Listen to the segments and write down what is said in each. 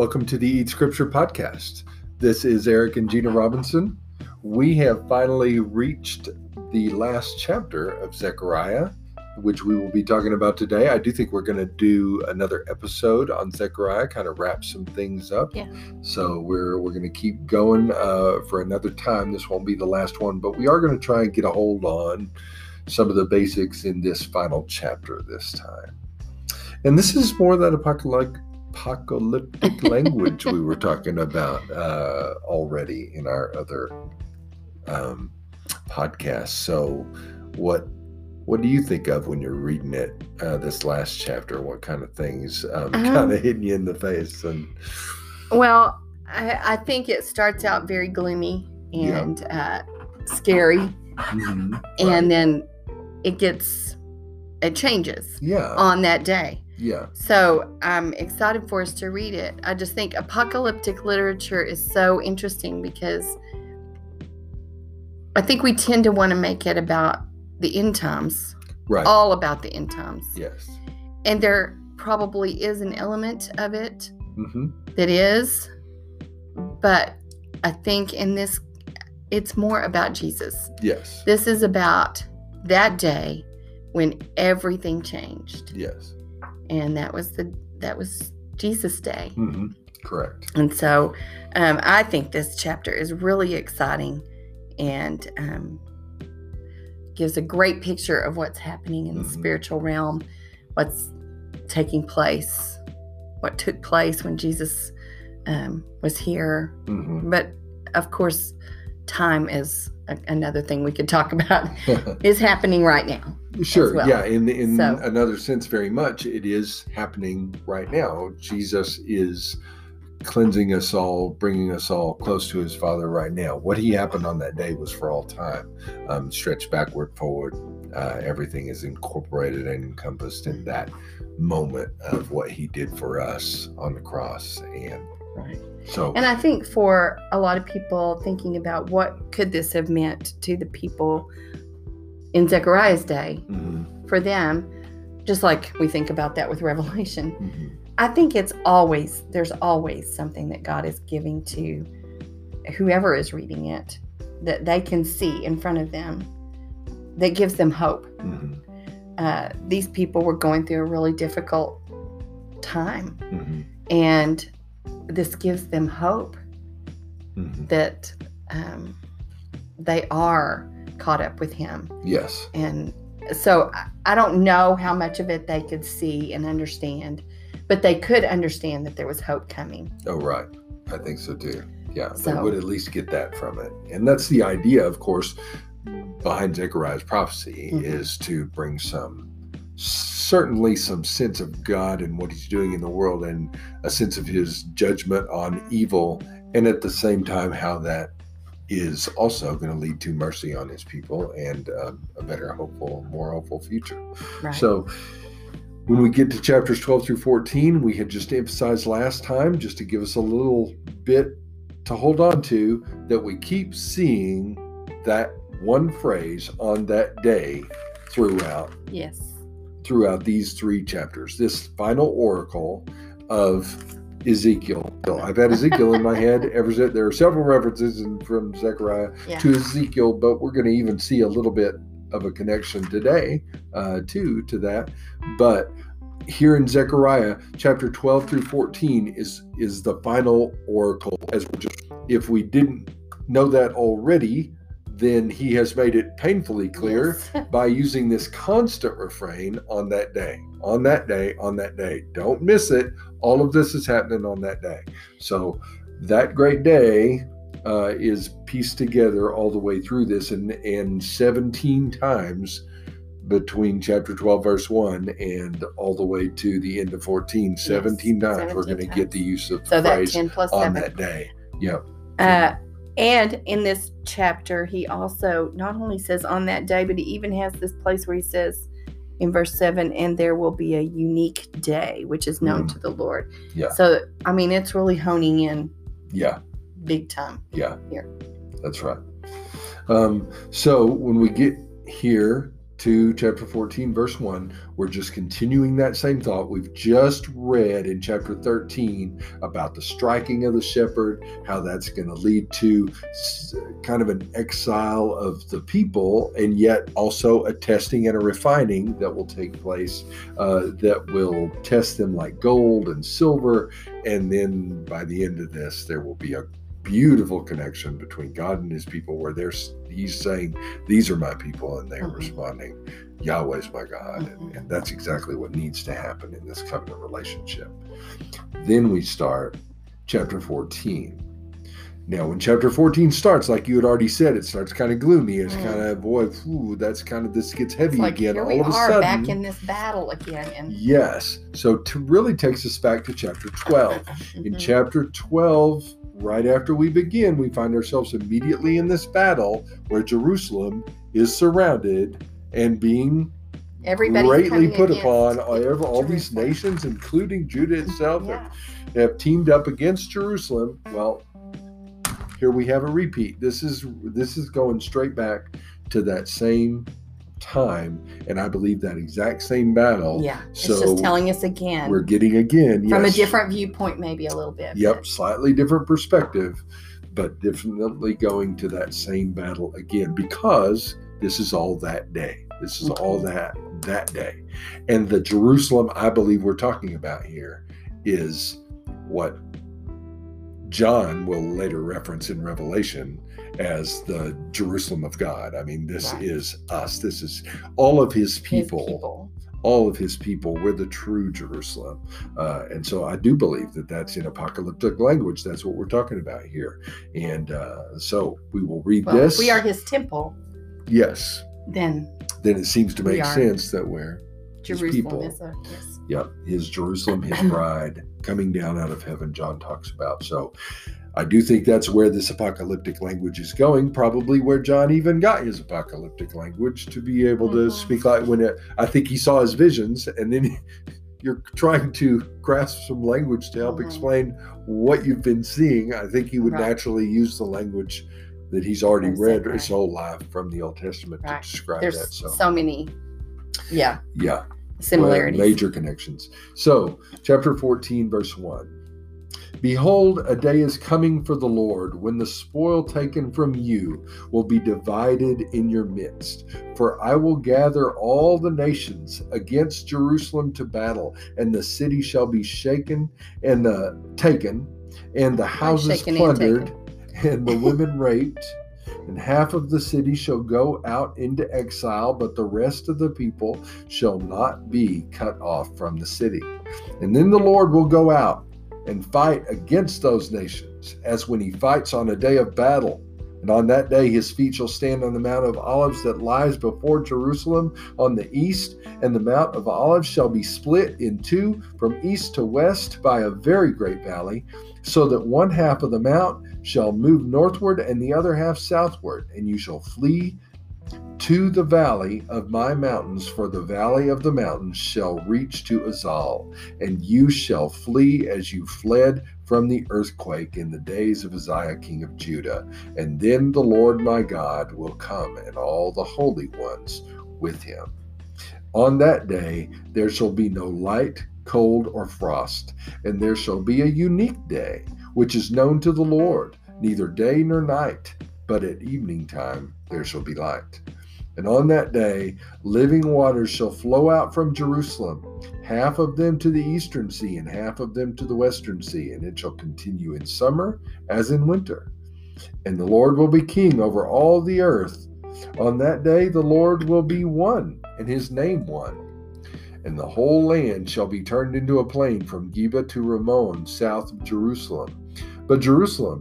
Welcome to the Eat Scripture podcast. This is Eric and Gina Robinson. We have finally reached the last chapter of Zechariah, which we will be talking about today. I do think we're going to do another episode on Zechariah, kind of wrap some things up. Yeah. So we're we're going to keep going uh, for another time. This won't be the last one, but we are going to try and get a hold on some of the basics in this final chapter this time. And this is more that apocalyptic apocalyptic language we were talking about uh, already in our other um, podcasts. So, what what do you think of when you're reading it? Uh, this last chapter, what kind of things um, Um, kind of hitting you in the face? And Well, I, I think it starts out very gloomy Yeah. and uh, scary, Mhm, and then it gets it changes yeah, on that day. Yeah, So I'm excited for us to read it. I just think apocalyptic literature is so interesting because I think we tend to want to make it about the end times, right, all about the end times. yes, And there probably is an element of it hmm that is, but I think in this, it's more about Jesus. yes, This is about that day when everything changed, yes, and that was the that was Jesus' day. hmm correct. And so, um, I think this chapter is really exciting, and um, gives a great picture of what's happening in the Mhm. spiritual realm, what's taking place, what took place when Jesus um, was here, hmm but of course, time is a, another thing we could talk about. is happening right now. Sure. well. Yeah. In in So- another sense, very much, it is happening right now. Jesus is cleansing us all, bringing us all close to His Father right now. What He happened on that day was for all time. Um, stretched backward, forward. Uh, everything is incorporated and encompassed in that moment of what He did for us on the cross, and Right. so And I think for a lot of people thinking about what could this have meant to the people in Zechariah's day, Mhm, for them, just like we think about that with Revelation, mhm. I think it's always, there's always something that God is giving to whoever is reading it that they can see in front of them that gives them hope. Mhm, Uh, these people were going through a really difficult time, mhm, and this gives them hope mhm. that um, they are caught up with him. yes, And so I- don't know how much of it they could see and understand, but they could understand that there was hope coming. Oh, right. I think so too. Yeah, they would at least get that from it. And that's the idea, of course, behind Zechariah's prophecy Mhm. is to bring some, certainly some sense of God and what he's doing in the world and a sense of his judgment on evil. And at the same time, how that is also going to lead to mercy on his people and um, a better, hopeful, more hopeful future. Right. So when we get to chapters 12 through 14, we had just emphasized last time, just to give us a little bit to hold on to, that we keep seeing that one phrase on that day throughout yes. Throughout these three chapters. This final oracle of Ezekiel. So I've had Ezekiel in my head ever since. There are several references in, from Zechariah Yeah. to Ezekiel, but we're going to even see a little bit of a connection today, uh, too, to that. But here in Zechariah, chapter 12 through 14 is is the final oracle. As we're just, if we didn't know that already, then he has made it painfully clear Yes. by using this constant refrain on that day, on that day, on that day. Don't miss it. All of this is happening on that day. So that great day uh, is pieced together all the way through this, and and 17 times between chapter 12 verse 1 and all the way to the end of 14 17 times we're going to get the use of the so that phrase 10 plus on 7. that day yep Uh, and in this chapter, he also not only says on that day, but he even has this place where he says in verse 7 and there will be a unique day, which is known Mm. to the Lord. Yeah. So, I mean, it's really honing in yeah big time. Yeah, Here. that's right. Um, so when we get here to chapter 14, verse 1, we're just continuing that same thought. We've just read in chapter 13 about the striking of the shepherd, how that's going to lead to kind of an exile of the people, and yet also a testing and a refining that will take place uh, that will test them like gold and silver. And then by the end of this, there will be a beautiful connection between God and his people where there's he's saying these are my people and they're mm-hmm. responding Yahweh's my God mm-hmm. and, and, that's exactly what needs to happen in this covenant relationship. Then we start chapter 14. Now, when chapter 14 starts, like you had already said, it starts kind of gloomy. It's mm. kind of boy, ooh, that's kind of this gets heavy like, again. Here all we of a are sudden, back in this battle again. And... Yes. So to really takes us back to chapter 12. Mm-hmm. In chapter 12, right after we begin, we find ourselves immediately in this battle where Jerusalem is surrounded and being Everybody's greatly put upon all, all these nations, including Judah itself, yeah. have, have teamed up against Jerusalem. Well, here we have a repeat. This is this is going straight back to that same time, and I believe that exact same battle. Yeah, so it's just telling us again. We're getting again from yes. a different viewpoint, maybe a little bit. Yep, but. slightly different perspective, but definitely going to that same battle again because this is all that day. This is all that that day, and the Jerusalem I believe we're talking about here is what John will later reference in Revelation as the Jerusalem of God. I mean, this right. is us. This is all of his people. His people. All of his people. We're the true Jerusalem. Uh, and so I do believe that that's in apocalyptic language. That's what we're talking about here. And uh, so we will read well, this. we are his temple. Yes. Then. Then it seems to make sense that we're Jerusalem people. is a yes. Yep, his Jerusalem, his bride coming down out of heaven. John talks about. So I do think that's where this apocalyptic language is going, probably where John even got his apocalyptic language to be able to mm-hmm. speak like when it, I think he saw his visions and then you're trying to grasp some language to help mm-hmm. explain what you've been seeing. I think he would right. naturally use the language that he's already read his whole life from the Old Testament right. to describe There's that. So. so many, yeah, yeah, similarities, major connections. So, chapter 14, verse 1. Behold, a day is coming for the Lord when the spoil taken from you will be divided in your midst. For I will gather all the nations against Jerusalem to battle, and the city shall be shaken and uh, taken, and the houses plundered, and, and the women raped. And half of the city shall go out into exile, but the rest of the people shall not be cut off from the city. And then the Lord will go out and fight against those nations, as when he fights on a day of battle. And on that day his feet shall stand on the Mount of Olives that lies before Jerusalem on the east, and the Mount of Olives shall be split in two from east to west by a very great valley, so that one half of the mount shall move northward and the other half southward, and you shall flee to the valley of my mountains, for the valley of the mountains shall reach to Azal, and you shall flee as you fled from the earthquake in the days of Uzziah king of Judah. And then the Lord my God will come, and all the holy ones with him. On that day there shall be no light, cold, or frost, and there shall be a unique day, which is known to the Lord, neither day nor night, but at evening time there shall be light. And on that day, living waters shall flow out from Jerusalem, half of them to the eastern sea, and half of them to the western sea, and it shall continue in summer as in winter. And the Lord will be king over all the earth. On that day, the Lord will be one, and his name one. And the whole land shall be turned into a plain from Geba to Rimmon, south of Jerusalem. But Jerusalem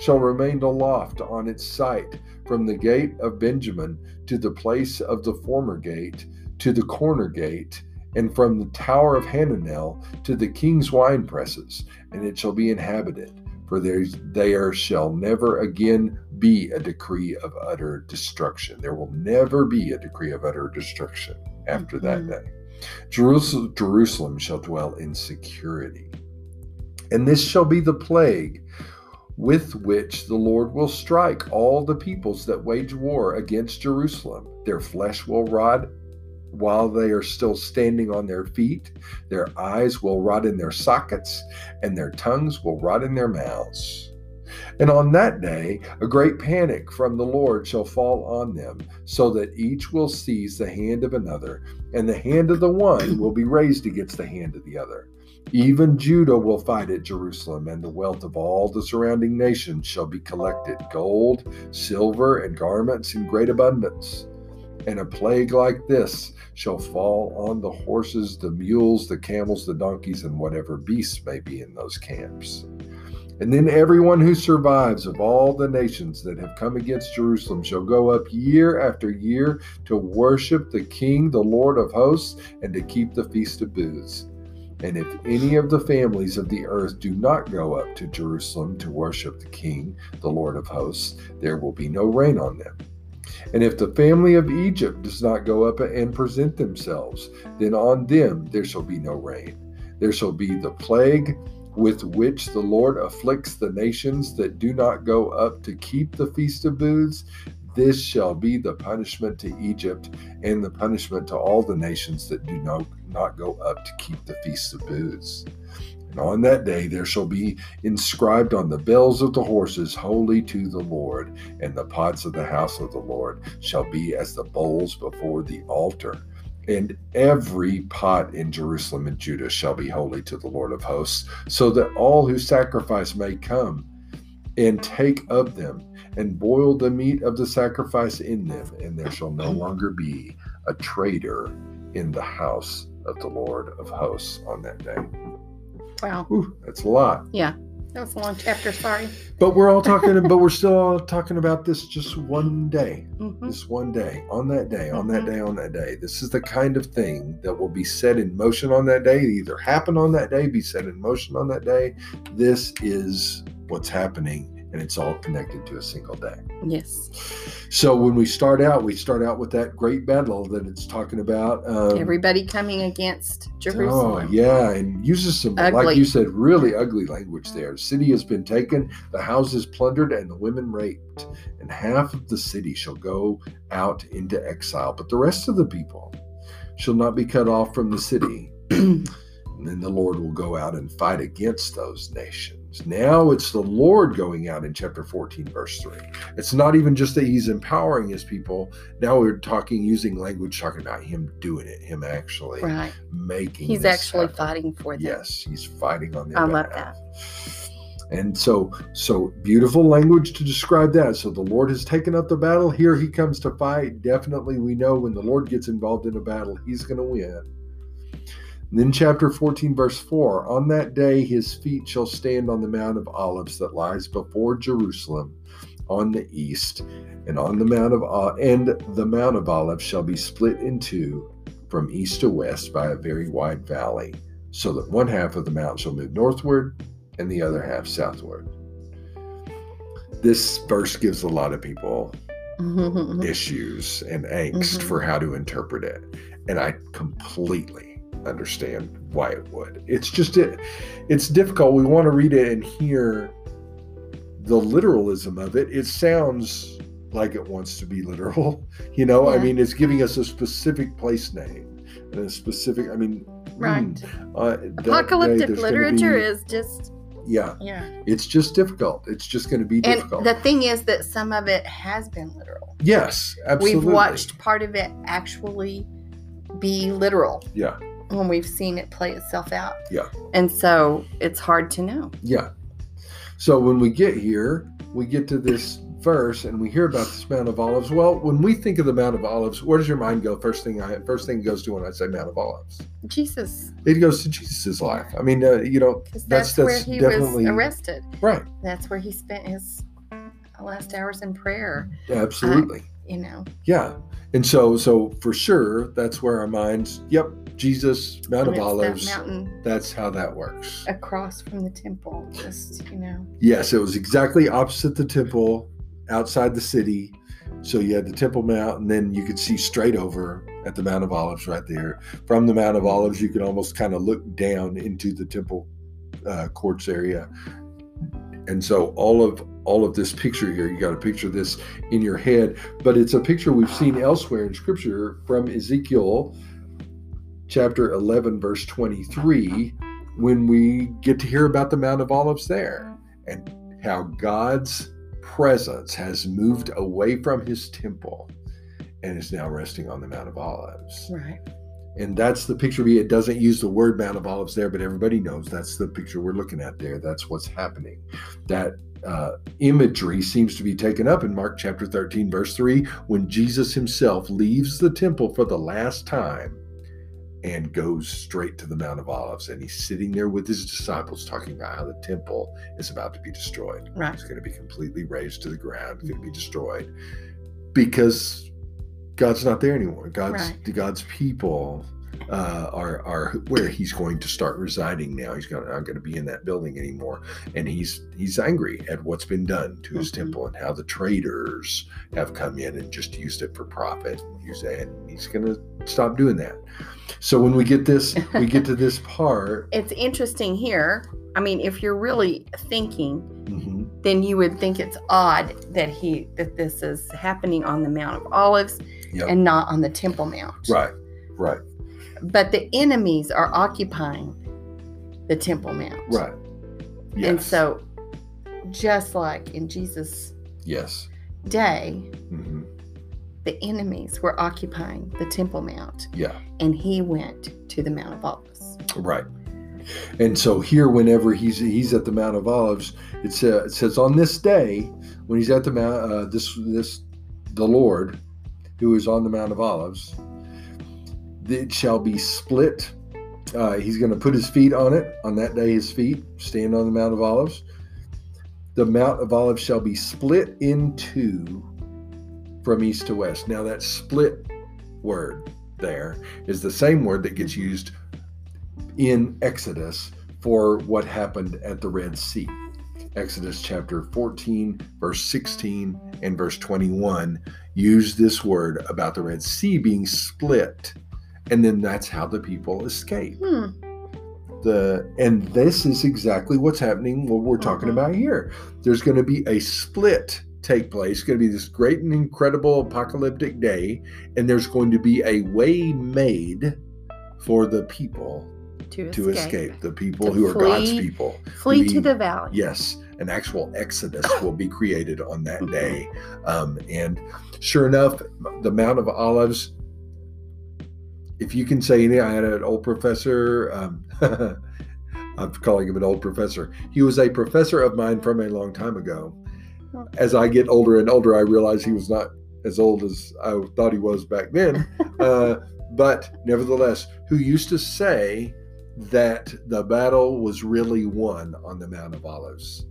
shall remain aloft on its site from the gate of Benjamin to the place of the former gate, to the corner gate, and from the tower of Hananel to the king's wine presses, and it shall be inhabited. For there, there shall never again be a decree of utter destruction. There will never be a decree of utter destruction after mm-hmm. that day. Jerusalem, shall dwell in security. And this shall be the plague with which the Lord will strike all the peoples that wage war against Jerusalem. Their flesh will rot while they are still standing on their feet, their eyes will rot in their sockets, and their tongues will rot in their mouths. And on that day, a great panic from the Lord shall fall on them, so that each will seize the hand of another, and the hand of the one will be raised against the hand of the other. Even Judah will fight at Jerusalem, and the wealth of all the surrounding nations shall be collected gold, silver, and garments in great abundance. And a plague like this shall fall on the horses, the mules, the camels, the donkeys, and whatever beasts may be in those camps. And then everyone who survives of all the nations that have come against Jerusalem shall go up year after year to worship the King, the Lord of hosts, and to keep the Feast of Booths. And if any of the families of the earth do not go up to Jerusalem to worship the King, the Lord of hosts, there will be no rain on them. And if the family of Egypt does not go up and present themselves, then on them there shall be no rain. There shall be the plague with which the Lord afflicts the nations that do not go up to keep the feast of booths. This shall be the punishment to Egypt and the punishment to all the nations that do not, not go up to keep the feast of booths. And on that day there shall be inscribed on the bells of the horses, Holy to the Lord, and the pots of the house of the Lord shall be as the bowls before the altar. And every pot in Jerusalem and Judah shall be holy to the Lord of hosts, so that all who sacrifice may come and take of them, and boil the meat of the sacrifice in them, and there shall no longer be a trader in the house of the Lord of hosts on that day. Wow. Whew, that's a lot. Yeah. That was a long chapter. Sorry. But we're all talking, but we're still all talking about this just one day. Mhm. This one day, on that day, on that Mhm. day, on that day. This is the kind of thing that will be set in motion on that day, either happen on that day, be set in motion on that day. This is what's happening, and it's all connected to a single day. Yes. So when we start out, we start out with that great battle that it's talking about. Um, Everybody coming against Jerusalem. Oh yeah, and uses some like you said, really ugly language there. The city has been taken, the houses plundered, and the women raped, and half of the city shall go out into exile, but the rest of the people shall not be cut off from the city. and then the Lord will go out and fight against those nations. Now it's the Lord going out in chapter 14, verse 3. It's not even just that he's empowering his people. Now we're talking using language talking about him doing it, him actually Right. making He's actually happen. fighting for them. Yes, he's fighting on their I love that. And so, so beautiful language to describe that. So the Lord has taken up the battle. Here he comes to fight. Definitely, we know when the Lord gets involved in a battle, he's going to win. And then, chapter 14, verse 4 On that day, his feet shall stand on the Mount of Olives that lies before Jerusalem on the east, and on the Mount of and the Mount of Olives shall be split in two from east to west by a very wide valley, so that one half of the mount shall move northward and the other half southward. This verse gives a lot of people issues and angst Mhm. for how to interpret it. And I completely understand why it would. It's just it, it's difficult. We want to read it and hear the literalism of it. It sounds like it wants to be literal. You know, I mean, it's giving us a specific place name and a specific, I mean, Right. mm, uh, Apocalyptic literature be- is just yeah, yeah. it's just difficult. It's just going to be And difficult. the thing is that some of it has been literal. yes, absolutely. We've watched part of it actually be literal Yeah, when we've seen it play itself out. Yeah. And so it's hard to know. yeah. So when we get here, we get to this verse and we hear about this Mount of Olives. Well, when we think of the Mount of Olives, where does your mind go? First thing I first thing goes to when I say Mount of Olives, Jesus, it goes to Jesus' life. I mean, uh, you know, because That's- that's, where he definitely- was arrested. right? That's where he spent his last hours in prayer. Absolutely. You know, Yeah. And so, so for sure, that's where our minds. Yep, Jesus, Mount of Olives. that mountain That's how that works. across from the temple. Just you know, Yes, it was exactly opposite the temple, outside the city. So you had the Temple Mount, and then you could see straight over at the Mount of Olives right there. From the Mount of Olives, you could almost kind of look down into the temple uh, courts area. And so all of all of this picture here, you got to picture this in your head, but it's a picture we've seen elsewhere in scripture from Ezekiel chapter 11 verse 23 when we get to hear about the Mount of Olives there and how God's presence has moved away from his temple and is now resting on the Mount of Olives. Right. And that's the picture. Of it doesn't use the word Mount of Olives there, but everybody knows that's the picture we're looking at there. That's what's happening. That uh, imagery seems to be taken up in Mark chapter 13, verse 3, when Jesus himself leaves the temple for the last time and goes straight to the Mount of Olives. And he's sitting there with his disciples talking about how the temple is about to be destroyed. Right. It's going to be completely razed to the ground, going to be destroyed because God's not there anymore. God's Right. God's people uh, are are where he's going to start residing now. He's gonna, not going to be in that building anymore, and he's he's angry at what's been done to his Mhm. temple and how the traders have come in and just used it for profit. Use that. And he's going to stop doing that. So when we get this, we get to this part. It's interesting here. I mean, if you're really thinking, Mhm. then you would think it's odd that he that this is happening on the Mount of Olives Yep. and not on the Temple Mount. Right. Right. But the enemies are occupying the Temple Mount. Right. Yes. And so, just like in Jesus' Yes. day, hmm the enemies were occupying the Temple Mount, Yeah. and he went to the Mount of Olives. Right. And so here, whenever he's he's at the Mount of Olives, it, sa- it says on this day when he's at the mount, uh, this this the Lord, who is on the Mount of Olives, it shall be split. Uh, he's going to put his feet on it on that day. His feet stand on the Mount of Olives. The Mount of Olives shall be split in two from east to west. Now that split word there is the same word that gets used in Exodus for what happened at the Red Sea. Exodus chapter 14, verse 16, and verse 21 use this word about the Red Sea being split. And then that's how the people escape. Hmm. The and this is exactly what's happening, what we're talking Mhm. about here. There's going to be a split take place. It's going to be this great and incredible apocalyptic day, and there's going to be a way made for the people To, to escape. escape, the people To who are God's people. Flee We- to the valley. Yes, an actual exodus will be created on that day. Um, and sure enough, the Mount of Olives, if you can say any, I had an old professor. Um, I'm calling him an old professor. He was a professor of mine from a long time ago. As I get older and older, I realize he was not as old as I thought he was back then. Uh, but nevertheless, who used to say that the battle was really won on the Mount of Olives.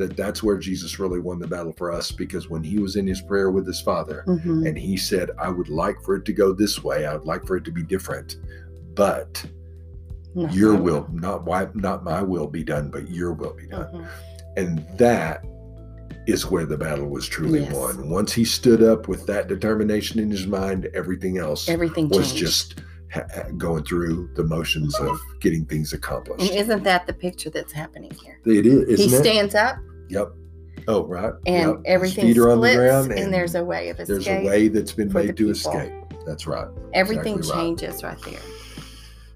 That that's where Jesus really won the battle for us because when he was in his prayer with his Father Mhm. and he said, "I would like for it to go this way. I would like for it to be different, but your will, not why, not my will, be done, but your will be done." Mhm. And that is where the battle was truly Yes. won. Once he stood up with that determination in his mind, everything else Everything was changed. just going through the motions of getting things and accomplished. isn't that the picture that's happening here? It is, he it? stands up Yep. Oh, right. and Yep. Everything feet on the splits, ground, and, there's a way of escape. there's a way that's been made to people. escape. That's right. Everything exactly changes right there.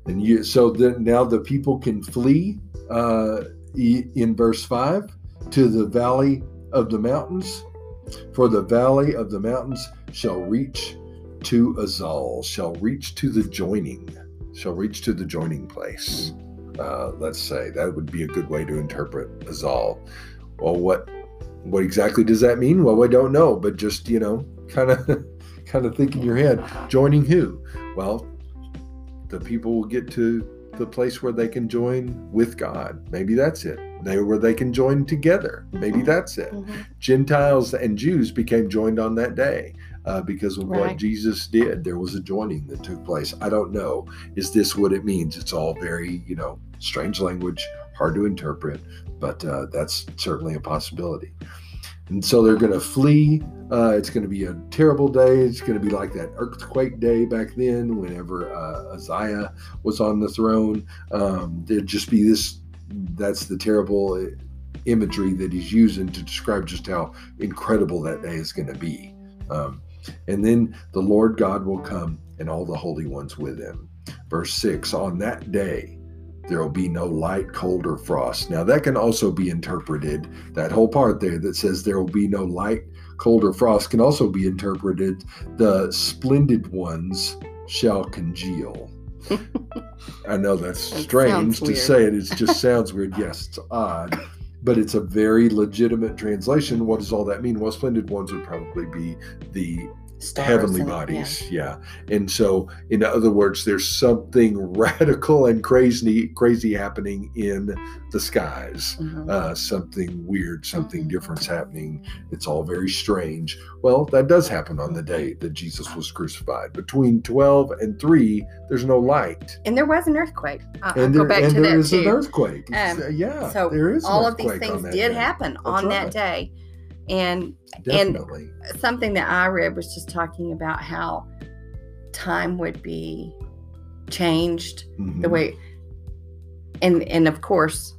And you, so then now the people can flee uh, in verse five to the valley of the mountains, for the valley of the mountains shall reach to Azal, shall reach to the joining, shall reach to the joining place. Uh, let's say that would be a good way to interpret Azal. Well, what what exactly does that mean? Well, I don't know, but just you know, kind of kind of think in your head, joining who? Well, the people will get to the place where they can join with God. Maybe that's it. They where they can join together. Maybe that's it. Mhm. Gentiles and Jews became joined on that day uh, because of what Jesus did. There was a joining that took place. I don't know. Is this what it means? It's all very, you know, strange language, hard to interpret, but uh, that's certainly a possibility. And so they're going to flee. Uh, it's going to be a terrible day. It's going to be like that earthquake day back then, whenever uh, Uzziah was on the throne. Um, there'd just be this. That's the terrible imagery that he's using to describe just how incredible that day is going to be. Um, and then the Lord God will come and all the holy ones with him. Verse 6 On that day, there will be no light, cold, or frost. Now, that can also be interpreted, that whole part there that says there will be no light, cold, or frost can also be interpreted the splendid ones shall congeal. I know that's That strange to say it. It just sounds weird. Yes, it's odd, but it's a very legitimate translation. What does all that mean? Well, splendid ones would probably be the Stars heavenly and- bodies yeah. and so in other words there's something radical and crazy crazy happening in the skies yeah. Mhm. uh, something weird something Mhm. different's happening it's all very strange well that does happen on the day that jesus was crucified between 12 and 3 there's no light and there was an earthquake. I'll and go back and to there that is an earthquake Um, Uh, yeah so there is all of these things did day. happen That's on that day, and definitely something that I read was just talking about how time would be changed the Mhm. way and and of course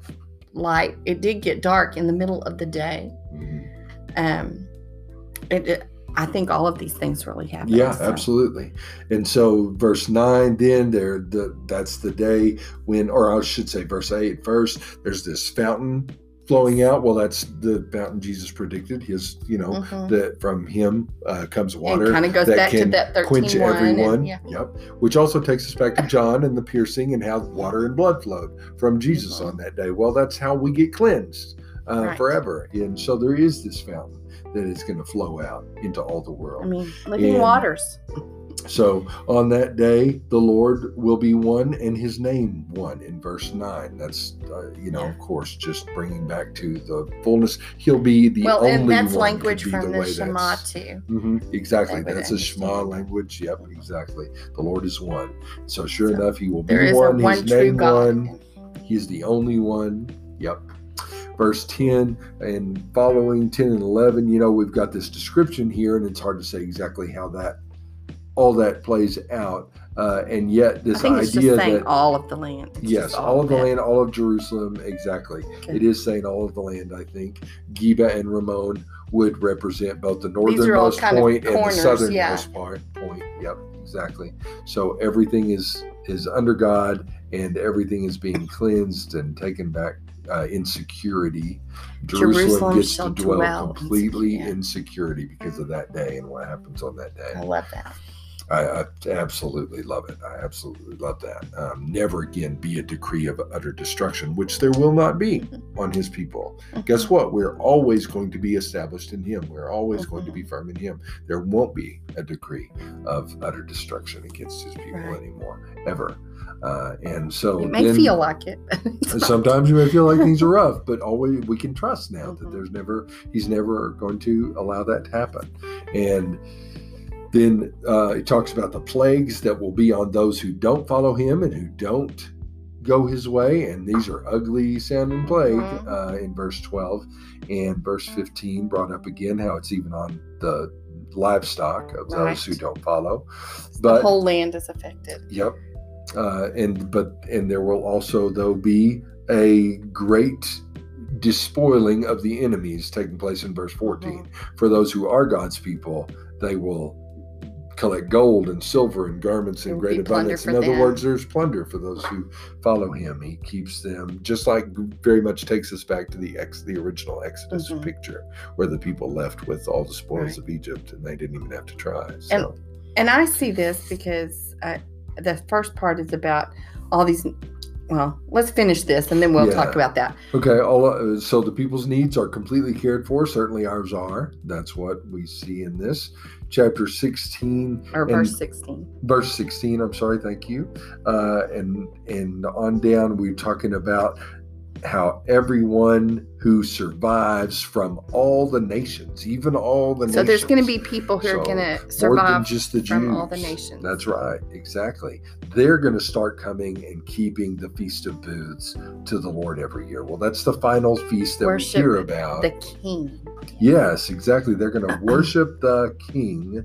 light it did get dark in the middle of the day Mhm. um it, it- i think all of these things really happen Yeah, so. absolutely. And so verse 9 then there the that's the day when or I should say verse 8 first there's this fountain flowing out. Well, that's the fountain Jesus predicted. His, you know, Mhm. that from him uh, comes water kind of goes that back to can that 13 quench one, and- everyone. yeah. Yep. Which also takes us back to John and the piercing and how water and blood flowed from Jesus Mhm. on that day. Well, that's how we get cleansed uh, Right. forever. And so there is this fountain that is going to flow out into all the world. i mean living And- waters So on that day, the Lord will be one and his name one in verse 9. That's, uh, you know, Yeah. of course, just bringing back to the fullness. He'll be the well only and that's one language from the, way shema too Mhm, exactly. That's a Shema language. Yep, exactly. The Lord is one. So sure So enough, he will be one. one his name god one. He is the only one. Yep. Verse 10 and following 10 and 11, you know, we've got this description here, and it's hard to say exactly how that all that plays out. Uh, and yet, this idea just saying that all of the land It's yes, just all of the that. land, all of Jerusalem, exactly. Okay. It is saying all of the land. I think Geba and Rimmon would represent both the northernmost point and the southernmost yeah. part point. Yep, exactly. So everything is is under God, and everything is being cleansed and taken back uh, in security. Jerusalem, Jerusalem gets to dwell dwell completely in security because of that day and what happens on that day. i love that I, I absolutely love it. I absolutely love that. Um, never again be a decree of utter destruction, which there will not be on his people. Guess what? We're always going to be established in him. We're always going to be firm in him. There won't be a decree of utter destruction against his people Right. anymore, ever. Uh, and so it may then- feel like it sometimes you may feel like things are rough, but always we can trust now that Mhm. there's never he's never going to allow that to happen. And then uh, it talks about the plagues that will be on those who don't follow him and who don't go his way. And these are ugly sounding plague Mhm. uh, in verse 12 and verse 15 brought up again how it's even on the livestock of those who don't follow. the whole land is affected Yep. Uh, and but and there will also though be a great despoiling of the enemies taking place in verse 14. Mm-hmm. For those who are God's people, they will collect gold and silver and garments in great abundance. In other them. words, there's plunder for those who follow him. He keeps them just like very much takes us back to the ex the original Exodus Mhm. picture where the people left with all the spoils Right. of Egypt and they didn't even have to try. So and I see this because uh, the first part is about all these. Well, let's finish this and then we'll Yeah. talk about that. Okay, all uh, so the people's needs are completely cared for. Certainly ours are. That's what we see in this chapter 16 Or verse 16. verse 16. I'm sorry, thank you. Uh, and and on down, we're talking about how everyone who survives from all the nations, even all the So there's going to be people who are going to more than survive just the from all the nations. That's right, exactly. They're going to start coming and keeping the Feast of Booths to the Lord every year. Well, that's the final feast that Worship we hear about. the king. yes, exactly. They're going to worship the King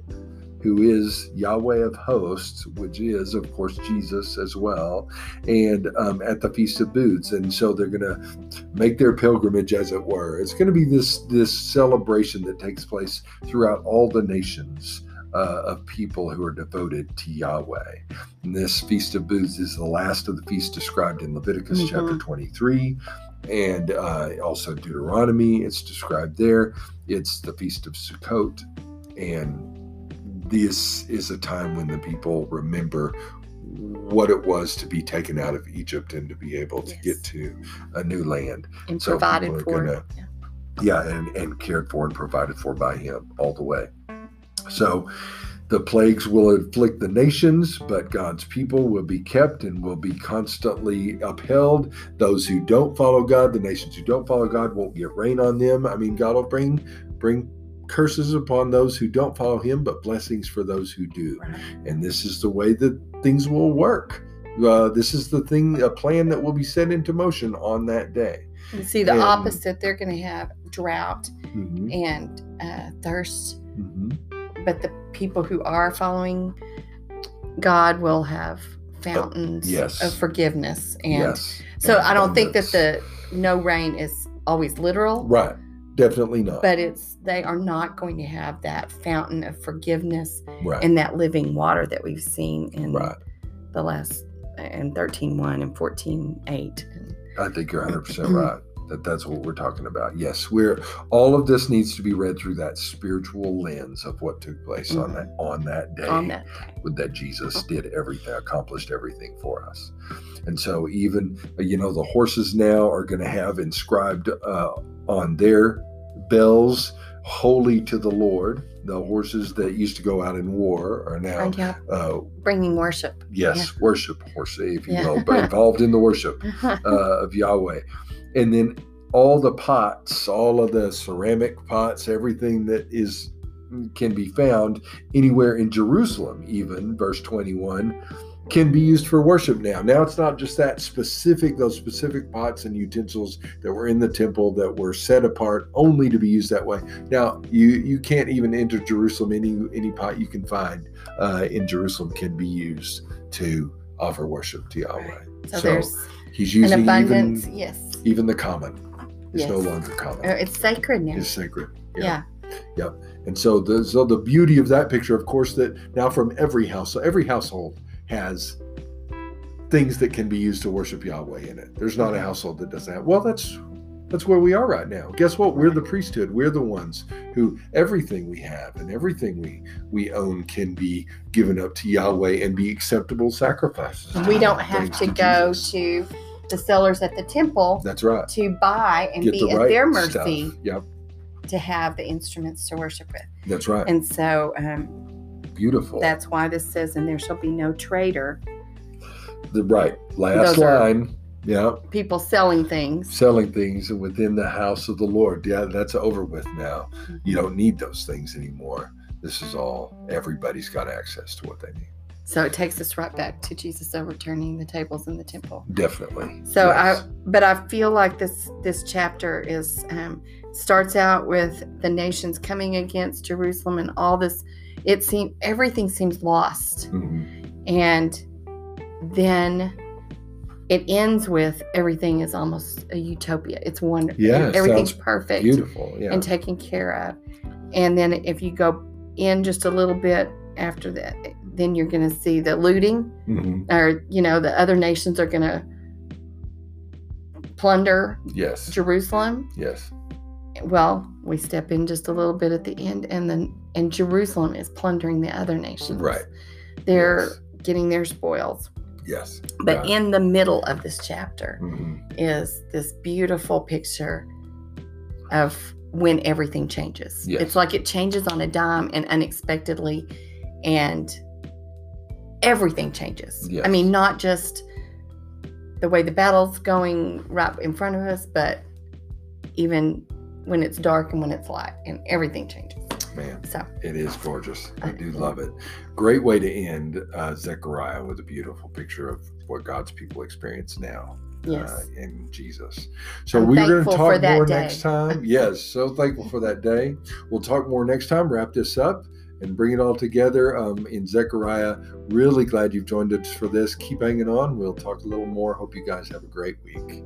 who is Yahweh of hosts, which is, of course, Jesus as well, and um, at the Feast of Booths. And so they're going to make their pilgrimage, as it were. It's going to be this, this celebration that takes place throughout all the nations. Uh, of people who are devoted to Yahweh. And this Feast of Booths is the last of the feasts described in Leviticus Mhm. chapter 23 and uh, also Deuteronomy. It's described there. It's the Feast of Sukkot. And this is a time when the people remember what it was to be taken out of Egypt and to be able to Yes. get to a new land. And So provided for. gonna- Yeah. Yeah, and, and cared for and provided for by him all the way. So the plagues will afflict the nations, but God's people will be kept and will be constantly upheld. Those who don't follow God, the nations who don't follow God, won't get rain on them. I mean, God will bring bring curses upon those who don't follow Him, but blessings for those who do. Right. And this is the way that things will work. Uh, this is the thing, a plan that will be set into motion on that day. You see the And- opposite. They're going to have drought Mhm, and uh, thirst, mhm. but the people who are following God will have fountains Oh, yes. of forgiveness. And yes. so and I don't think that the no rain is always literal, Right. Definitely not. but it's they are not going to have that fountain of forgiveness right. and that living water that we've seen in right. the last and 13.1 and 14.8. And I think you're 100% right. That that's what we're talking about. Yes, we're all of this needs to be read through that spiritual lens of what took place on that on that day. on that with that Jesus did everything, accomplished everything for us. And so, even, uh, you know, the horses now are going to have inscribed uh, on their bells, holy to the Lord. The horses that used to go out in war are now, yeah, uh, bringing worship. yes, worship horse, if you Yeah. will, but involved in the worship uh, of Yahweh. And then all the pots, all of the ceramic pots, everything that is can be found anywhere in Jerusalem, even verse 21, can be used for worship now. Now it's not just that specific, those specific pots and utensils that were in the temple that were set apart only to be used that way. Now you you can't even enter Jerusalem. Any any pot you can find uh, in Jerusalem can be used to offer worship to Yahweh. So, So, there's He's an using abundance. even yes. even the common. It's no longer common. Uh, It's sacred now. It's sacred. yeah. Yep. And so the so the beauty of that picture, of course, that now from every house, so every household has things that can be used to worship Yahweh in it. There's not a household that doesn't have. Well, that's that's where we are right now. Guess what? We're the priesthood. We're the ones who everything we have and everything we we own can be given up to Yahweh and be acceptable sacrifices. We don't have Thanks to go to the sellers at the temple That's right. to buy and Get be the at right their stuff. mercy Yep. to have the instruments to worship with. That's right. And so um, Beautiful. that's why this says, and there shall be no trader, the right last Those line. Yeah. people selling things. selling things within the house of the Lord. Yeah, that's over with now. You don't need those things anymore. This is all, everybody's got access to what they need. So it takes us right back to Jesus overturning the tables in the temple. Definitely. So Yes. I, but I feel like this this chapter is um, starts out with the nations coming against Jerusalem and all this. It seems everything seems lost, Mhm. and then it ends with everything is almost a utopia. It's wonderful. Yeah, everything's perfect Beautiful. Yeah. and taken care of. And then if you go in just a little bit after that, then you're going to see the looting Mhm. or you know the other nations are going to plunder Yes. Jerusalem. Yes. Well, we step in just a little bit at the end, and then and Jerusalem is plundering the other nations. Right. They're Yes. getting their spoils. Yes. But Yeah. in the middle of this chapter Mhm. is this beautiful picture of when everything changes. Yes. It's like it changes on a dime and unexpectedly, and everything changes. Yes. I mean, not just the way the battle's going right in front of us, but even when it's dark and when it's light, and everything changes. Man, So, it is gorgeous. I do love it. Great way to end uh, Zechariah with a beautiful picture of what God's people experience now. yes. uh, in Jesus. So I'm we're going to talk more day. next time. Yes, so thankful for that day. We'll talk more next time. Wrap this up, and bring it all together um, in Zechariah. Really glad you've joined us for this. Keep hanging on. We'll talk a little more. Hope you guys have a great week.